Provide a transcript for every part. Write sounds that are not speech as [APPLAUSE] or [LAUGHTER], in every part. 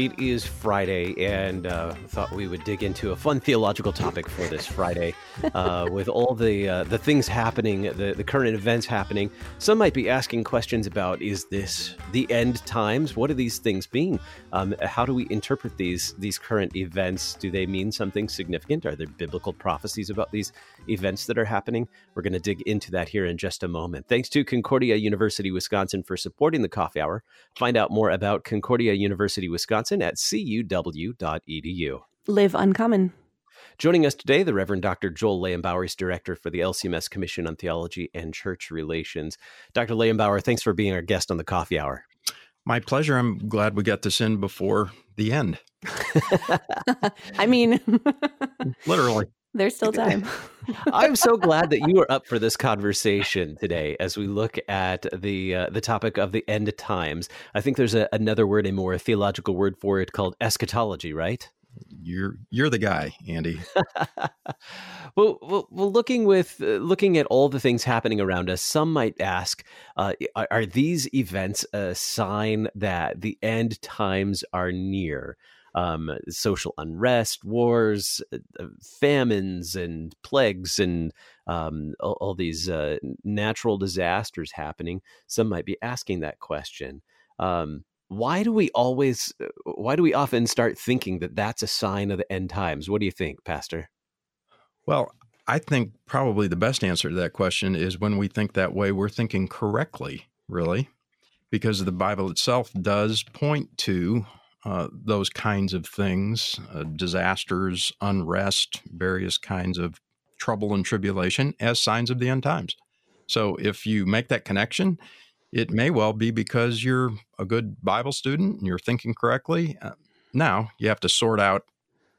It is Friday, and uh, thought we would dig into a fun theological topic for this Friday, uh, [LAUGHS] with all the uh, the things happening, the the current events happening. Some might be asking questions about: Is this the end times? What do these things mean? Um, how do we interpret these these current events? Do they mean something significant? Are there biblical prophecies about these events that are happening? We're going to dig into that here in just a moment. Thanks to Concordia University Wisconsin for supporting the Coffee Hour. Find out more about Concordia University Wisconsin at cuw.edu. Live uncommon. Joining us today, the Reverend Dr. Joel Lehenbauer is director for the LCMS Commission on Theology and Church Relations. Dr. Lehenbauer, thanks for being our guest on the Coffee Hour. My pleasure. I'm glad we got this in before the end. [LAUGHS] I mean, [LAUGHS] literally. There's still [LAUGHS] time. I'm so [LAUGHS] glad that you are up for this conversation today as we look at the uh, the topic of the end times. I think there's a, another word, a more theological word for it called eschatology, right? You're you're the guy, Andy. [LAUGHS] well, well, well, looking with uh, looking at all the things happening around us, some might ask, uh, are, are these events a sign that the end times are near? Um, social unrest, wars, uh, uh, famines, and plagues, and um, all, all, these uh, natural disasters happening. Some might be asking that question. Um, why do we always, uh, why do we often start thinking that that's a sign of the end times? What do you think, Pastor? Well, I think probably the best answer to that question is when we think that way, we're thinking correctly, really, because the Bible itself does point to uh, those kinds of things uh, disasters, unrest, various kinds of trouble and tribulation as signs of the end times. So if you make that connection, it may well be because you're a good Bible student and you're thinking correctly. Uh, now you have to sort out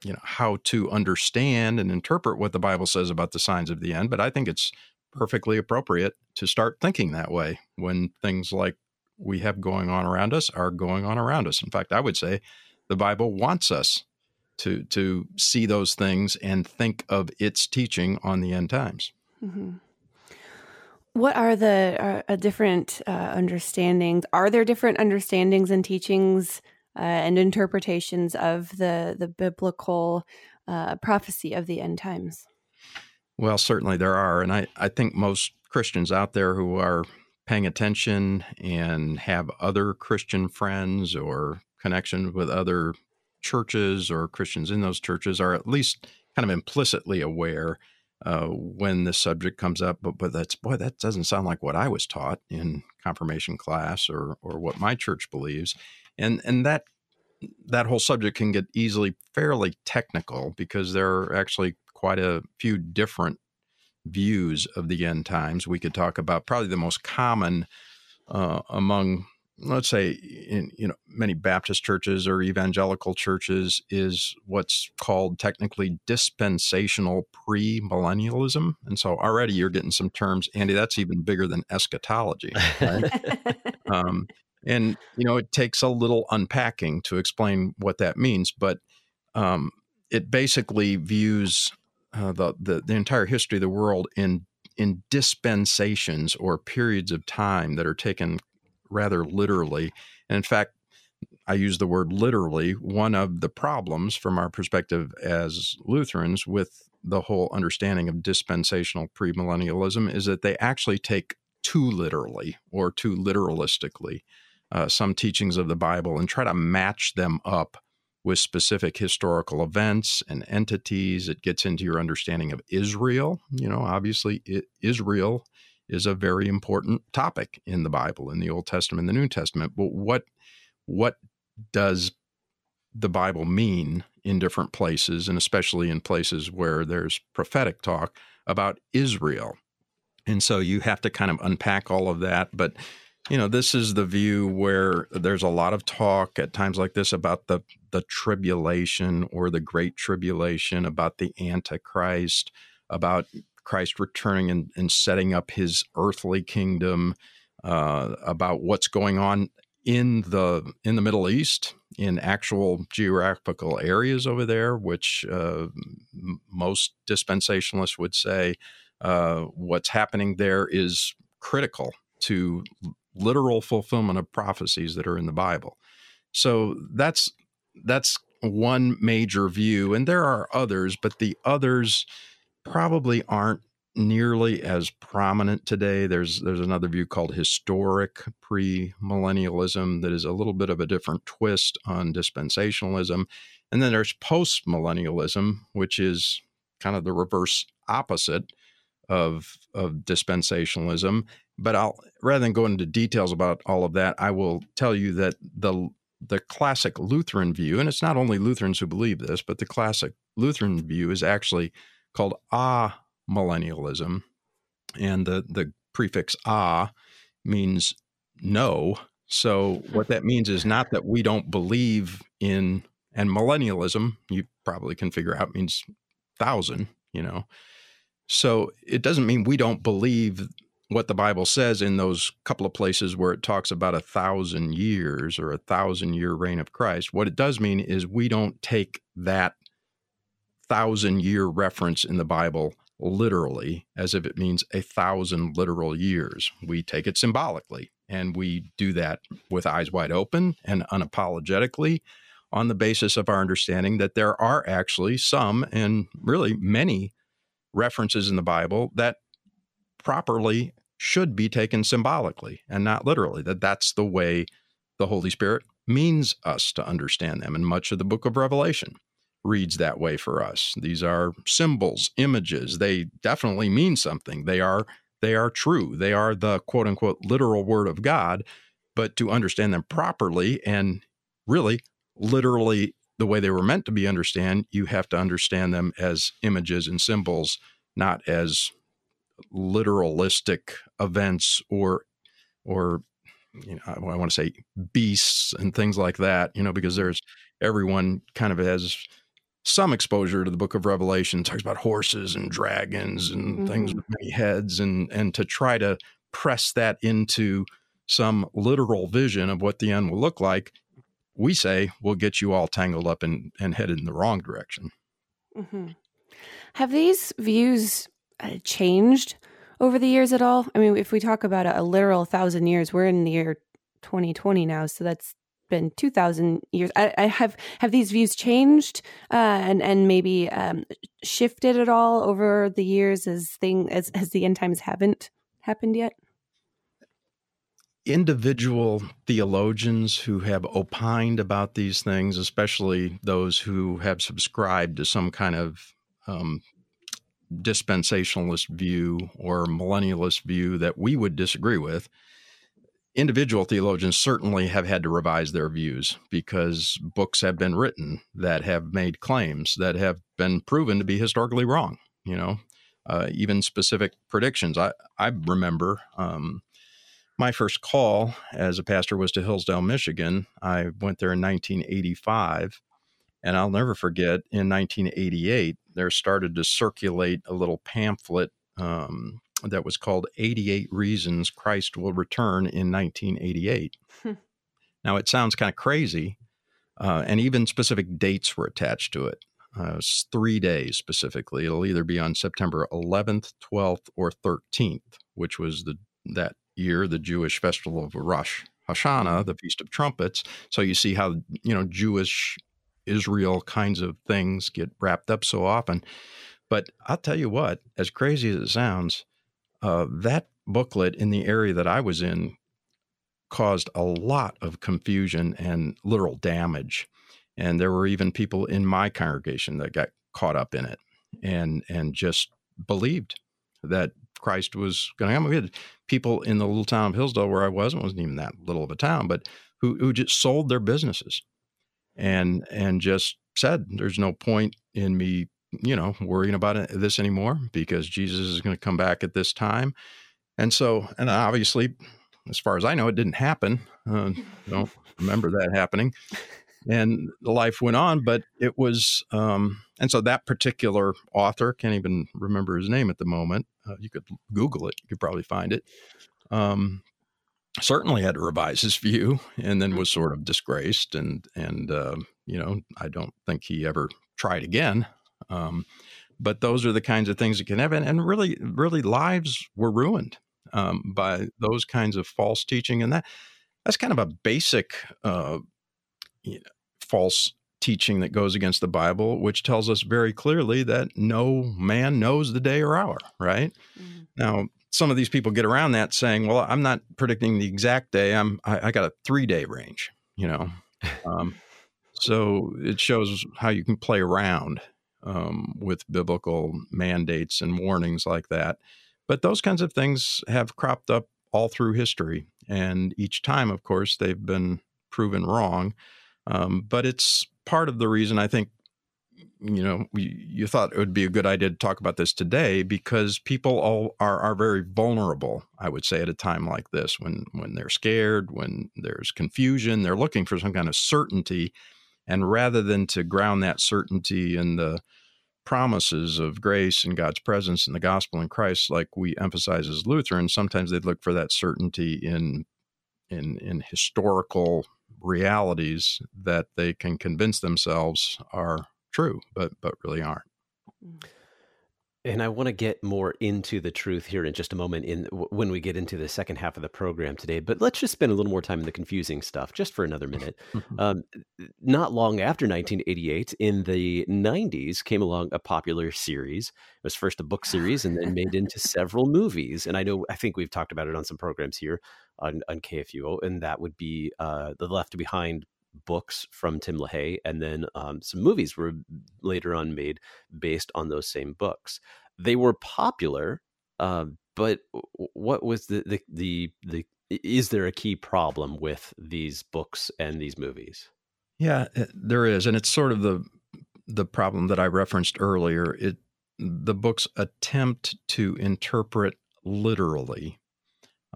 you know how to understand and interpret what the bible says about the signs of the end but i think it's perfectly appropriate to start thinking that way when things like we have going on around us are going on around us. In fact, I would say the Bible wants us to to see those things and think of its teaching on the end times. Mm-hmm. What are the uh, different uh, understandings? Are there different understandings and teachings uh, and interpretations of the the biblical uh, prophecy of the end times? Well, certainly there are, and I I think most Christians out there who are paying attention and have other Christian friends or connections with other churches or Christians in those churches are at least kind of implicitly aware uh, when this subject comes up. But but that's boy, that doesn't sound like what I was taught in confirmation class or or what my church believes, and and that that whole subject can get easily fairly technical because there are actually quite a few different views of the end times. We could talk about probably the most common uh, among, let's say, in you know many Baptist churches or evangelical churches is what's called technically dispensational premillennialism. And so already you're getting some terms, Andy. That's even bigger than eschatology. Right? [LAUGHS] um, and you know it takes a little unpacking to explain what that means, but um, it basically views uh, the, the the entire history of the world in in dispensations or periods of time that are taken rather literally. And in fact, I use the word literally. One of the problems from our perspective as Lutherans with the whole understanding of dispensational premillennialism is that they actually take too literally or too literalistically uh, some teachings of the Bible and try to match them up with specific historical events and entities. It gets into your understanding of Israel. You know, obviously, it, Israel is a very important topic in the Bible, in the Old Testament, the New Testament. But what what does the Bible mean in different places, and especially in places where there's prophetic talk about Israel? And so you have to kind of unpack all of that. But you know, this is the view where there's a lot of talk at times like this about the the tribulation or the great tribulation, about the antichrist, about Christ returning and, and setting up his earthly kingdom, uh, about what's going on in the in the Middle East, in actual geographical areas over there, which uh, most dispensationalists would say uh, what's happening there is critical to literal fulfillment of prophecies that are in the Bible. So that's that's one major view, and there are others, but the others probably aren't nearly as prominent today. There's there's another view called historic premillennialism that is a little bit of a different twist on dispensationalism. And then there's postmillennialism, which is kind of the reverse opposite of of dispensationalism. But I'll rather than go into details about all of that, I will tell you that the the classic Lutheran view, and it's not only Lutherans who believe this, but the classic Lutheran view is actually called ah millennialism. And the, the prefix ah means no. So, [LAUGHS] what that means is not that we don't believe in, and millennialism, you probably can figure out, means thousand, you know. So, it doesn't mean we don't believe what the Bible says in those couple of places where it talks about a thousand years or a thousand year reign of Christ. What it does mean is we don't take that thousand year reference in the Bible literally as if it means a thousand literal years. We take it symbolically, and we do that with eyes wide open and unapologetically on the basis of our understanding that there are actually some and really many references in the Bible that properly should be taken symbolically and not literally, that that's the way the Holy Spirit means us to understand them And much of the book of Revelation reads that way for us. These are symbols, images. They definitely mean something. They are they are true. They are the quote unquote literal word of God, but to understand them properly and really literally the way they were meant to be understand, you have to understand them as images and symbols, not as literalistic events or or you know, I want to say beasts and things like that, you know, because there's everyone kind of has some exposure to the book of revelation talks about horses and dragons and mm-hmm. things with many heads and and to try to press that into some literal vision of what the end will look like we say we'll get you all tangled up and, and headed in the wrong direction mm-hmm. have these views changed over the years at all? I mean if we talk about a, a literal thousand years we're in the year 2020 now so that's been 2000 years. I, I, have have these views changed uh, and and maybe um, shifted at all over the years as thing as, as the end times haven't happened yet? Individual theologians who have opined about these things especially those who have subscribed to some kind of um, dispensationalist view or millennialist view that we would disagree with individual theologians certainly have had to revise their views because books have been written that have made claims that have been proven to be historically wrong. You know, uh, even specific predictions. I I remember um, my first call as a pastor was to Hillsdale, Michigan. I went there in 1985, and I'll never forget. In 1988, there started to circulate a little pamphlet um, that was called 88 Reasons Christ Will Return in 1988. Hmm. Now, it sounds kind of crazy, uh, and even specific dates were attached to it. Uh, it's three days specifically. It'll either be on September 11th, 12th, or 13th, which was the that year the Jewish festival of Rosh Hashanah, the Feast of Trumpets. So you see how you know Jewish Israel kinds of things get wrapped up so often. But I'll tell you what, as crazy as it sounds, uh, that booklet in the area that I was in caused a lot of confusion and literal damage. And there were even people in my congregation that got caught up in it and and just believed that Christ was going to come. We had people in the little town of Hillsdale where I was, it wasn't even that little of a town, but who, who just sold their businesses and and just said, "There's no point in me you know, worrying about this anymore because Jesus is going to come back at this time. And so, and obviously, as far as I know, it didn't happen. Uh, don't remember that happening. And life went on, but it was, um, and so that particular author, can't even remember his name at the moment. Uh, you could Google it, you could probably find it. Um, certainly had to revise his view, and then was sort of disgraced, and and uh, you know I don't think he ever tried again. Um, but those are the kinds of things that can happen, and really, really, lives were ruined um, by those kinds of false teaching, and that that's kind of a basic uh, you know, false teaching that goes against the Bible, which tells us very clearly that no man knows the day or hour, right? Mm-hmm. Now, some of these people get around that saying, well, I'm not predicting the exact day. I'm, I, I got a three day range, you know? [LAUGHS] Um, so it shows how you can play around um, with biblical mandates and warnings like that. But those kinds of things have cropped up all through history. And each time, of course, they've been proven wrong. Um, but it's part of the reason I think you know you thought it would be a good idea to talk about this today because people all are are very vulnerable i would say at a time like this when when they're scared when there's confusion they're looking for some kind of certainty. And rather than to ground that certainty in the promises of grace and god's presence and the gospel in christ like we emphasize as lutherans sometimes they look for that certainty in in in historical realities that they can convince themselves are true, but but really aren't. Mm. And I want to get more into the truth here in just a moment in when we get into the second half of the program today. But let's just spend a little more time in the confusing stuff just for another minute. [LAUGHS] Mm-hmm. um, not long after 1988, in the 90s, came along a popular series. It was first a book series and then made into [LAUGHS] several movies. And I know I think we've talked about it on some programs here on, on KFUO, and that would be uh, the Left Behind books from Tim LaHaye, and then um, some movies were later on made based on those same books. They were popular, uh, but what was the, the the the is there a key problem with these books and these movies? Yeah, eh, there is, and it's sort of the the problem that I referenced earlier. It the books attempt to interpret literally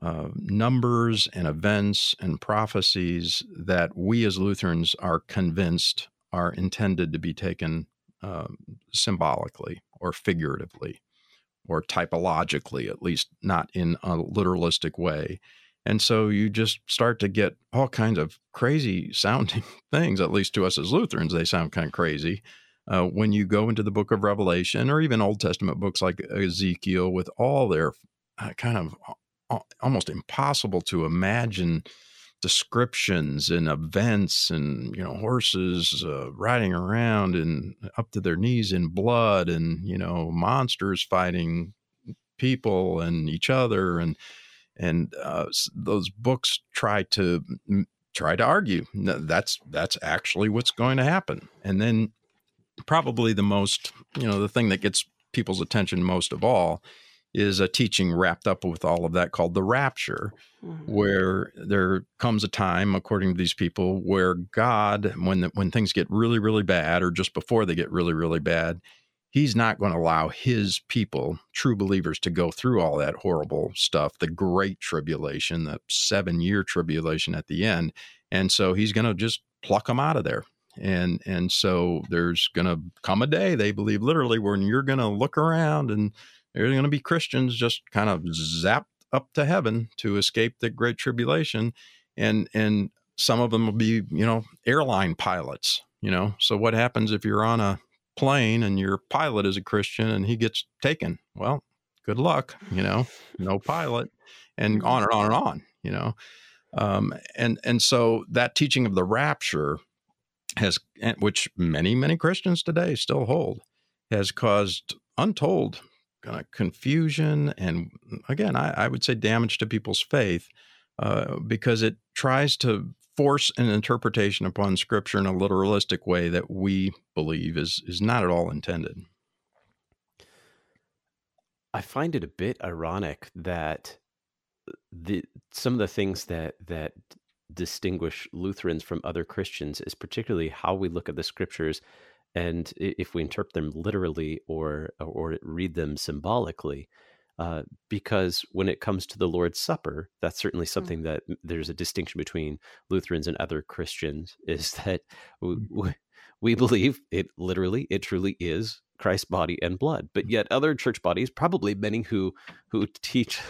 uh, numbers and events and prophecies that we as Lutherans are convinced are intended to be taken uh, symbolically or figuratively or typologically, at least not in a literalistic way. And so you just start to get all kinds of crazy sounding [LAUGHS] things, at least to us as Lutherans, they sound kind of crazy. Uh, when you go into the book of Revelation or even Old Testament books like Ezekiel with all their uh, kind of almost impossible to imagine descriptions and events and you know horses uh, riding around and up to their knees in blood and you know monsters fighting people and each other and and uh, those books try to try to argue that's that's actually what's going to happen. And then probably the most you know the thing that gets people's attention most of all is a teaching wrapped up with all of that called the rapture, mm-hmm. where there comes a time, according to these people, where God, when the, when things get really really bad, or just before they get really really bad, He's not going to allow His people, true believers, to go through all that horrible stuff, the great tribulation, the seven year tribulation at the end, and so He's going to just pluck them out of there and and so there's going to come a day they believe literally when you're going to look around and there's going to be Christians just kind of zapped up to heaven to escape the great tribulation, and and some of them will be you know airline pilots. You know, so what happens if you're on a plane and your pilot is a Christian and he gets taken? Well, good luck. You know, no pilot, and on and on and on. You know, um, and and so that teaching of the rapture has, which many many Christians today still hold, has caused untold uh, confusion and again I, I, would say damage to people's faith uh, because it tries to force an interpretation upon scripture in a literalistic way that we believe is is not at all intended. I find it a bit ironic that the some of the things that that distinguish lutherans from other christians is particularly how we look at the scriptures and if we interpret them literally or or read them symbolically uh, because when it comes to the Lord's Supper, that's certainly mm. something that there's a distinction between Lutherans and other Christians. Is that we, mm-hmm. we believe it literally, it truly is Christ's body and blood, but yet other church bodies, probably many who who teach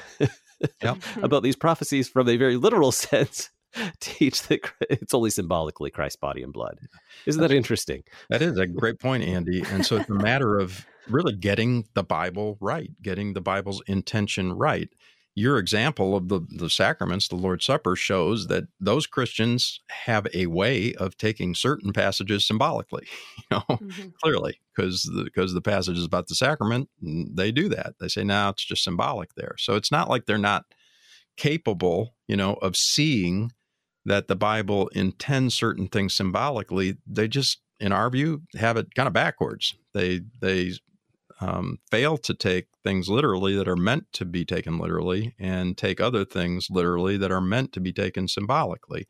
yep. [LAUGHS] about these prophecies from a very literal [LAUGHS] sense [LAUGHS] teach that it's only symbolically Christ's body and blood. Isn't that interesting? That is a great point, Andy. And so it's a matter of really getting the Bible right, getting the Bible's intention right. Your example of the, the sacraments, the Lord's Supper, shows that those Christians have a way of taking certain passages symbolically, [LAUGHS] you know, mm-hmm. clearly, because the, because the passage is about the sacrament, they do that. They say, now it's just symbolic there. So it's not like they're not capable, you know, of seeing that the Bible intends certain things symbolically. They just, in our view, have it kind of backwards. They they um, fail to take things literally that are meant to be taken literally, and take other things literally that are meant to be taken symbolically.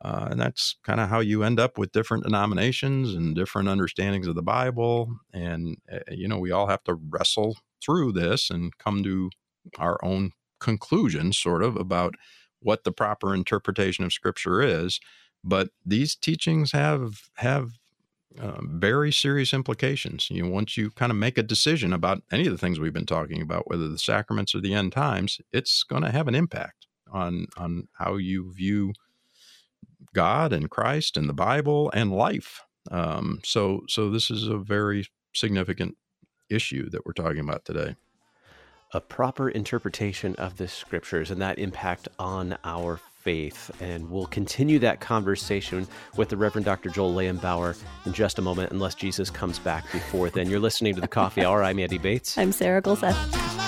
Uh, and that's kind of how you end up with different denominations and different understandings of the Bible. And, uh, you know, we all have to wrestle through this and come to our own conclusions, sort of, about what the proper interpretation of Scripture is. But these teachings have have uh, very serious implications. You know, once you kind of make a decision about any of the things we've been talking about, whether the sacraments or the end times, it's going to have an impact on on how you view God and Christ and the Bible and life. Um, so, so this is a very significant issue that we're talking about today a proper interpretation of the scriptures and that impact on our faith. And we'll continue that conversation with the Reverend Dr. Joel Lehenbauer in just a moment, unless Jesus comes back before then. You're listening to the Coffee Hour. I'm Andy Bates. I'm Sarah Gulseth.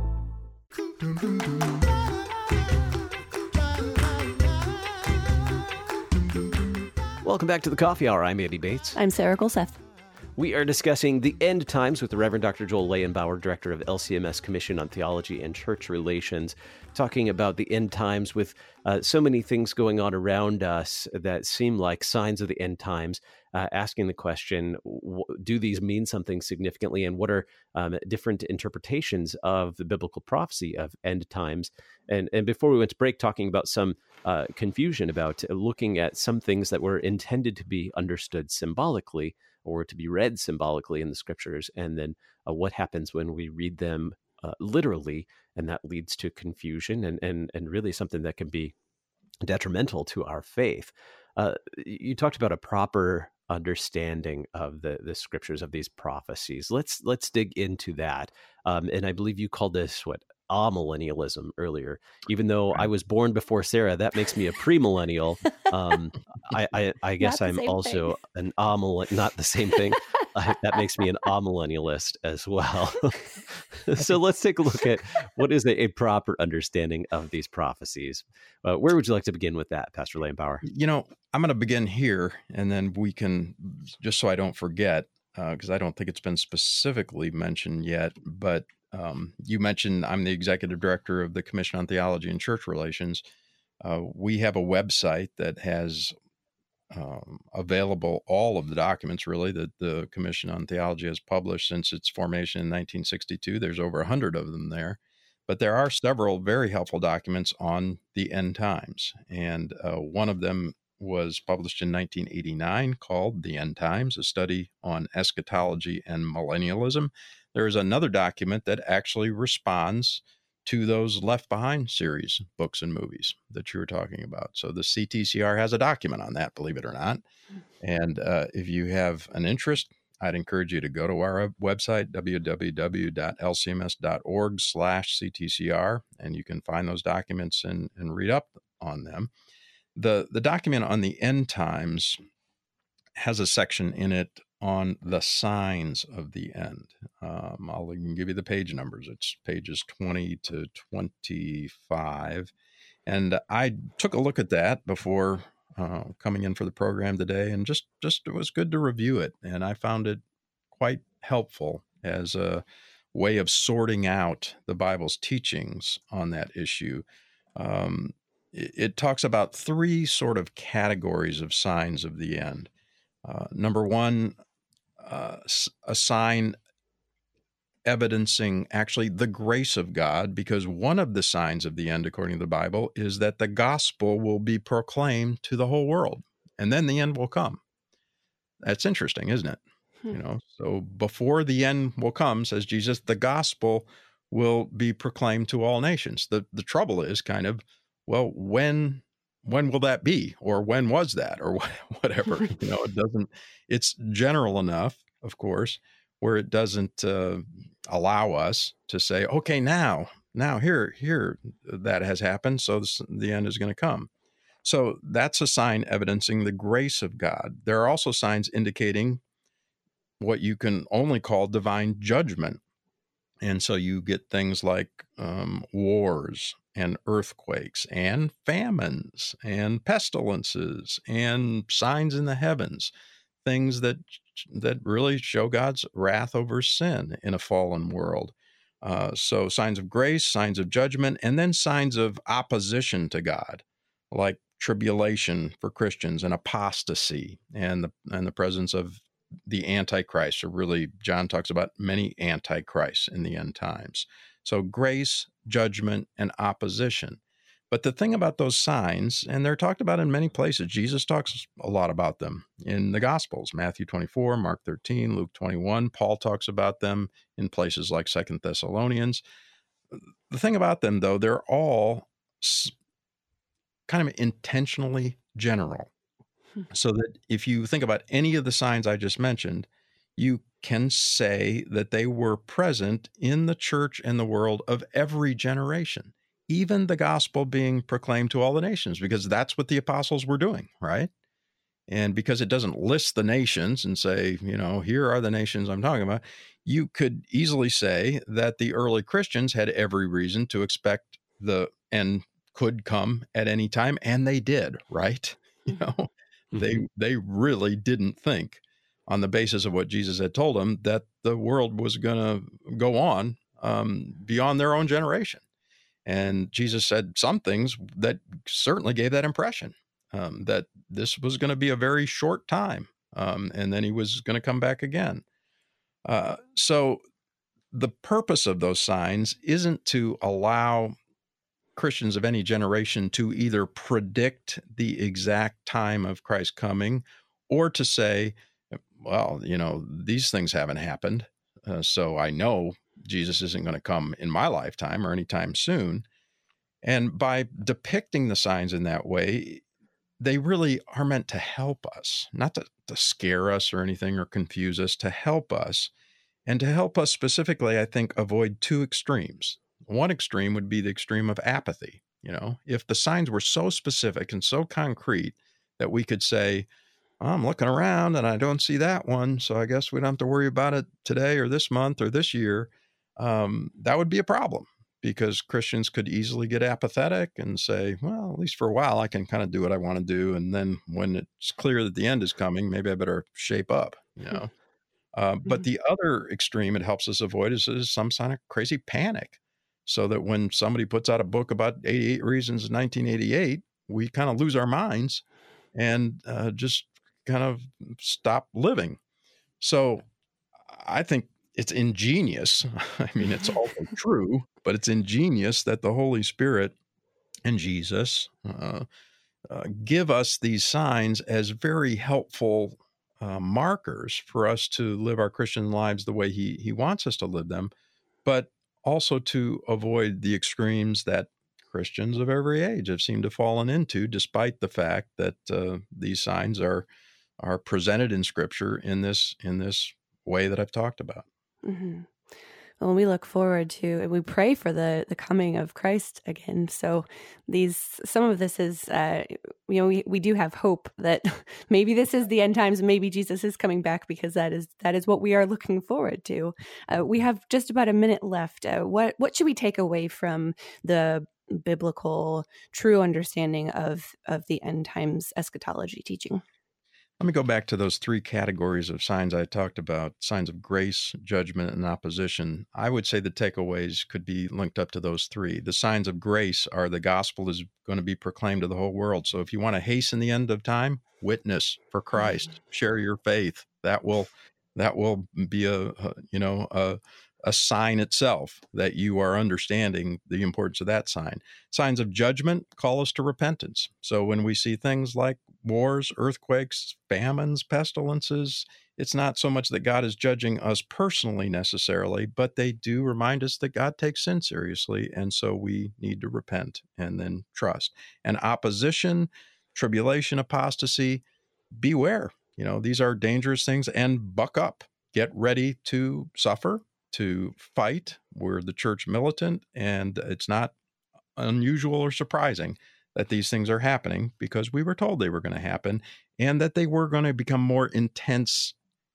Welcome back to the Coffee Hour. I'm Andy Bates. I'm Sarah Gulseth. We are discussing the end times with the Reverend Dr. Joel Lehenbauer, Director of LCMS Commission on Theology and Church Relations, talking about the end times with uh, so many things going on around us that seem like signs of the end times uh, asking the question do these mean something significantly and what are um, different interpretations of the biblical prophecy of end times? And and before we went to break talking about some uh, confusion about looking at some things that were intended to be understood symbolically or to be read symbolically in the scriptures and then uh, what happens when we read them uh, literally and that leads to confusion and and and really something that can be detrimental to our faith. Uh, you talked about a proper understanding of the the scriptures of these prophecies. Let's let's dig into that. Um, and I believe you called this what amillennialism earlier. Even though I was born before Sarah, that makes me a premillennial. [LAUGHS] Um, I, I, I guess I'm also thing. an amillennial, not the same thing. [LAUGHS] [LAUGHS] that makes me an amillennialist as well. [LAUGHS] so let's take a look at [LAUGHS] what is a, a proper understanding of these prophecies. Uh, where would you like to begin with that, Pastor Lehenbauer? You know, I'm going to begin here, and then we can, just so I don't forget, because uh, I don't think it's been specifically mentioned yet, but um, you mentioned I'm the executive director of the Commission on Theology and Church Relations. Uh, we have a website that has um, available all of the documents really that the Commission on Theology has published since its formation in 1962. There's over 100 of them there. But there are several very helpful documents on the end times. And uh, one of them was published in 1989 called The End Times, a study on eschatology and millennialism. There is another document that actually responds to those Left Behind series books and movies that you were talking about. So the CTCR has a document on that, believe it or not. And uh, if you have an interest, I'd encourage you to go to our website, www.lcms.org slash CTCR, and you can find those documents and, and read up on them. The, the document on the end times has a section in it on the signs of the end. Um, I'll give you the page numbers. It's pages 20 to 25. And I took a look at that before uh, coming in for the program today, and just just it was good to review it, and I found it quite helpful as a way of sorting out the Bible's teachings on that issue. Um, it, it, talks about three sort of categories of signs of the end. Uh, number one, uh, a sign evidencing actually the grace of God, because one of the signs of the end, according to the Bible, is that the gospel will be proclaimed to the whole world, and then the end will come. That's interesting, isn't it? Hmm. You know, so before the end will come, says Jesus, the gospel will be proclaimed to all nations. The the trouble is kind of, well, when when will that be, or when was that, or [LAUGHS] whatever. [LAUGHS] you know, it doesn't. It's general enough, of course, where it doesn't uh, allow us to say, okay, now, now here, here, that has happened, so this, the end is going to come. So that's a sign evidencing the grace of God. There are also signs indicating what you can only call divine judgment. And so you get things like um, wars and earthquakes and famines and pestilences and signs in the heavens, things that that really show God's wrath over sin in a fallen world. Uh, so signs of grace, signs of judgment, and then signs of opposition to God, like tribulation for Christians and apostasy and the and the presence of the antichrist. Or really john talks about many antichrists in the end times. So grace judgment and opposition but the thing about those signs and they're talked about in many places jesus talks a lot about them in the gospels matthew 24 mark 13 luke 21 paul talks about them in places like second thessalonians. The thing about them though they're all kind of intentionally general. Hmm. So that if you think about any of the signs I just mentioned, you can say that they were present in the church and the world of every generation, even the gospel being proclaimed to all the nations, because that's what the apostles were doing, right? And because it doesn't list the nations and say, you know, here are the nations I'm talking about, you could easily say that the early Christians had every reason to expect the end could come at any time, and they did, right? [LAUGHS] You mm-hmm. know, Mm-hmm. They they really didn't think on the basis of what Jesus had told them that the world was going to go on um, beyond their own generation. And Jesus said some things that certainly gave that impression um, that this was going to be a very short time, um, and then he was going to come back again. Uh, so the purpose of those signs isn't to allow Christians of any generation to either predict the exact time of Christ's coming or to say, well, you know, these things haven't happened. Uh, so I know Jesus isn't going to come in my lifetime or anytime soon. And by depicting the signs in that way, they really are meant to help us, not to, to scare us or anything or confuse us, to help us. And to help us specifically, I think, avoid two extremes. One extreme would be the extreme of apathy. You know, if the signs were so specific and so concrete that we could say, I'm looking around and I don't see that one, so I guess we don't have to worry about it today or this month or this year. Um, that would be a problem because Christians could easily get apathetic and say, well, at least for a while, I can kind of do what I want to do. And then when it's clear that the end is coming, maybe I better shape up, you know. Uh, but mm-hmm. the other extreme it helps us avoid is, is some kind of crazy panic so that when somebody puts out a book about 88 reasons in 1988, we kind of lose our minds and uh, just kind of stop living. So I think it's ingenious. [LAUGHS] I mean, it's [LAUGHS] also true, but it's ingenious that the Holy Spirit and Jesus uh, uh, give us these signs as very helpful uh, markers for us to live our Christian lives the way He He wants us to live them. But also to avoid the extremes that Christians of every age have seemed to fallen into, despite the fact that uh, these signs are are presented in Scripture in this in this way that I've talked about. Mm-hmm. Well, we look forward to and we pray for the the coming of Christ again. So these some of this is uh, you know we, we do have hope that [LAUGHS] maybe this is the end times. Maybe Jesus is coming back because that is that is what we are looking forward to. Uh, we have just about a minute left. Uh, what what should we take away from the biblical, true understanding of of the end times eschatology teaching. Let me go back to those three categories of signs I talked about signs of grace, judgment, and opposition. I would say the takeaways could be linked up to those three. The signs of grace are the gospel is going to be proclaimed to the whole world. So if you want to hasten the end of time, witness for Christ, mm-hmm. share your faith. That will that will be a, a you know a a sign itself that you are understanding the importance of that sign. Signs of judgment call us to repentance. So when we see things like wars, earthquakes, famines, pestilences, it's not so much that God is judging us personally necessarily, but they do remind us that God takes sin seriously. And so we need to repent and then trust. And opposition, tribulation, apostasy, beware. You know, these are dangerous things and buck up. Get ready to suffer to fight. We're the church militant, and it's not unusual or surprising that these things are happening because we were told they were going to happen and that they were going to become more intense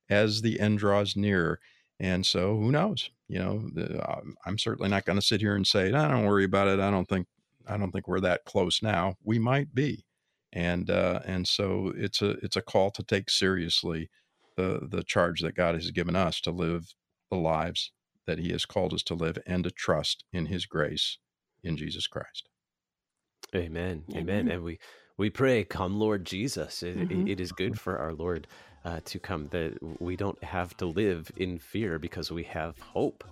as the end draws nearer. And so, who knows? You know, um, I'm certainly not going to sit here and say, "I don't worry about it." I don't think, I don't think we're that close now. We might be, and uh, and so it's a it's a call to take seriously the the charge that God has given us to live the lives that He has called us to live and to trust in His grace in Jesus Christ. Amen. Amen. Amen. And we we pray, "Come, Lord Jesus." It, mm-hmm. it is good for our Lord uh, to come. That we don't have to live in fear because we have hope.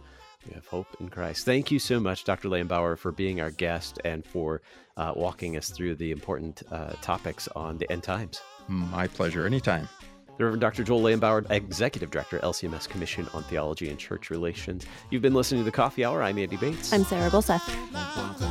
We have hope in Christ. Thank you so much, Dr. Lehenbauer, for being our guest and for uh, walking us through the important uh, topics on the end times. My pleasure. Anytime. The Reverend Dr. Joel Lehenbauer, Executive Director, LCMS Commission on Theology and Church Relations. You've been listening to the Coffee Hour. I'm Andy Bates. I'm Sarah Gulseth.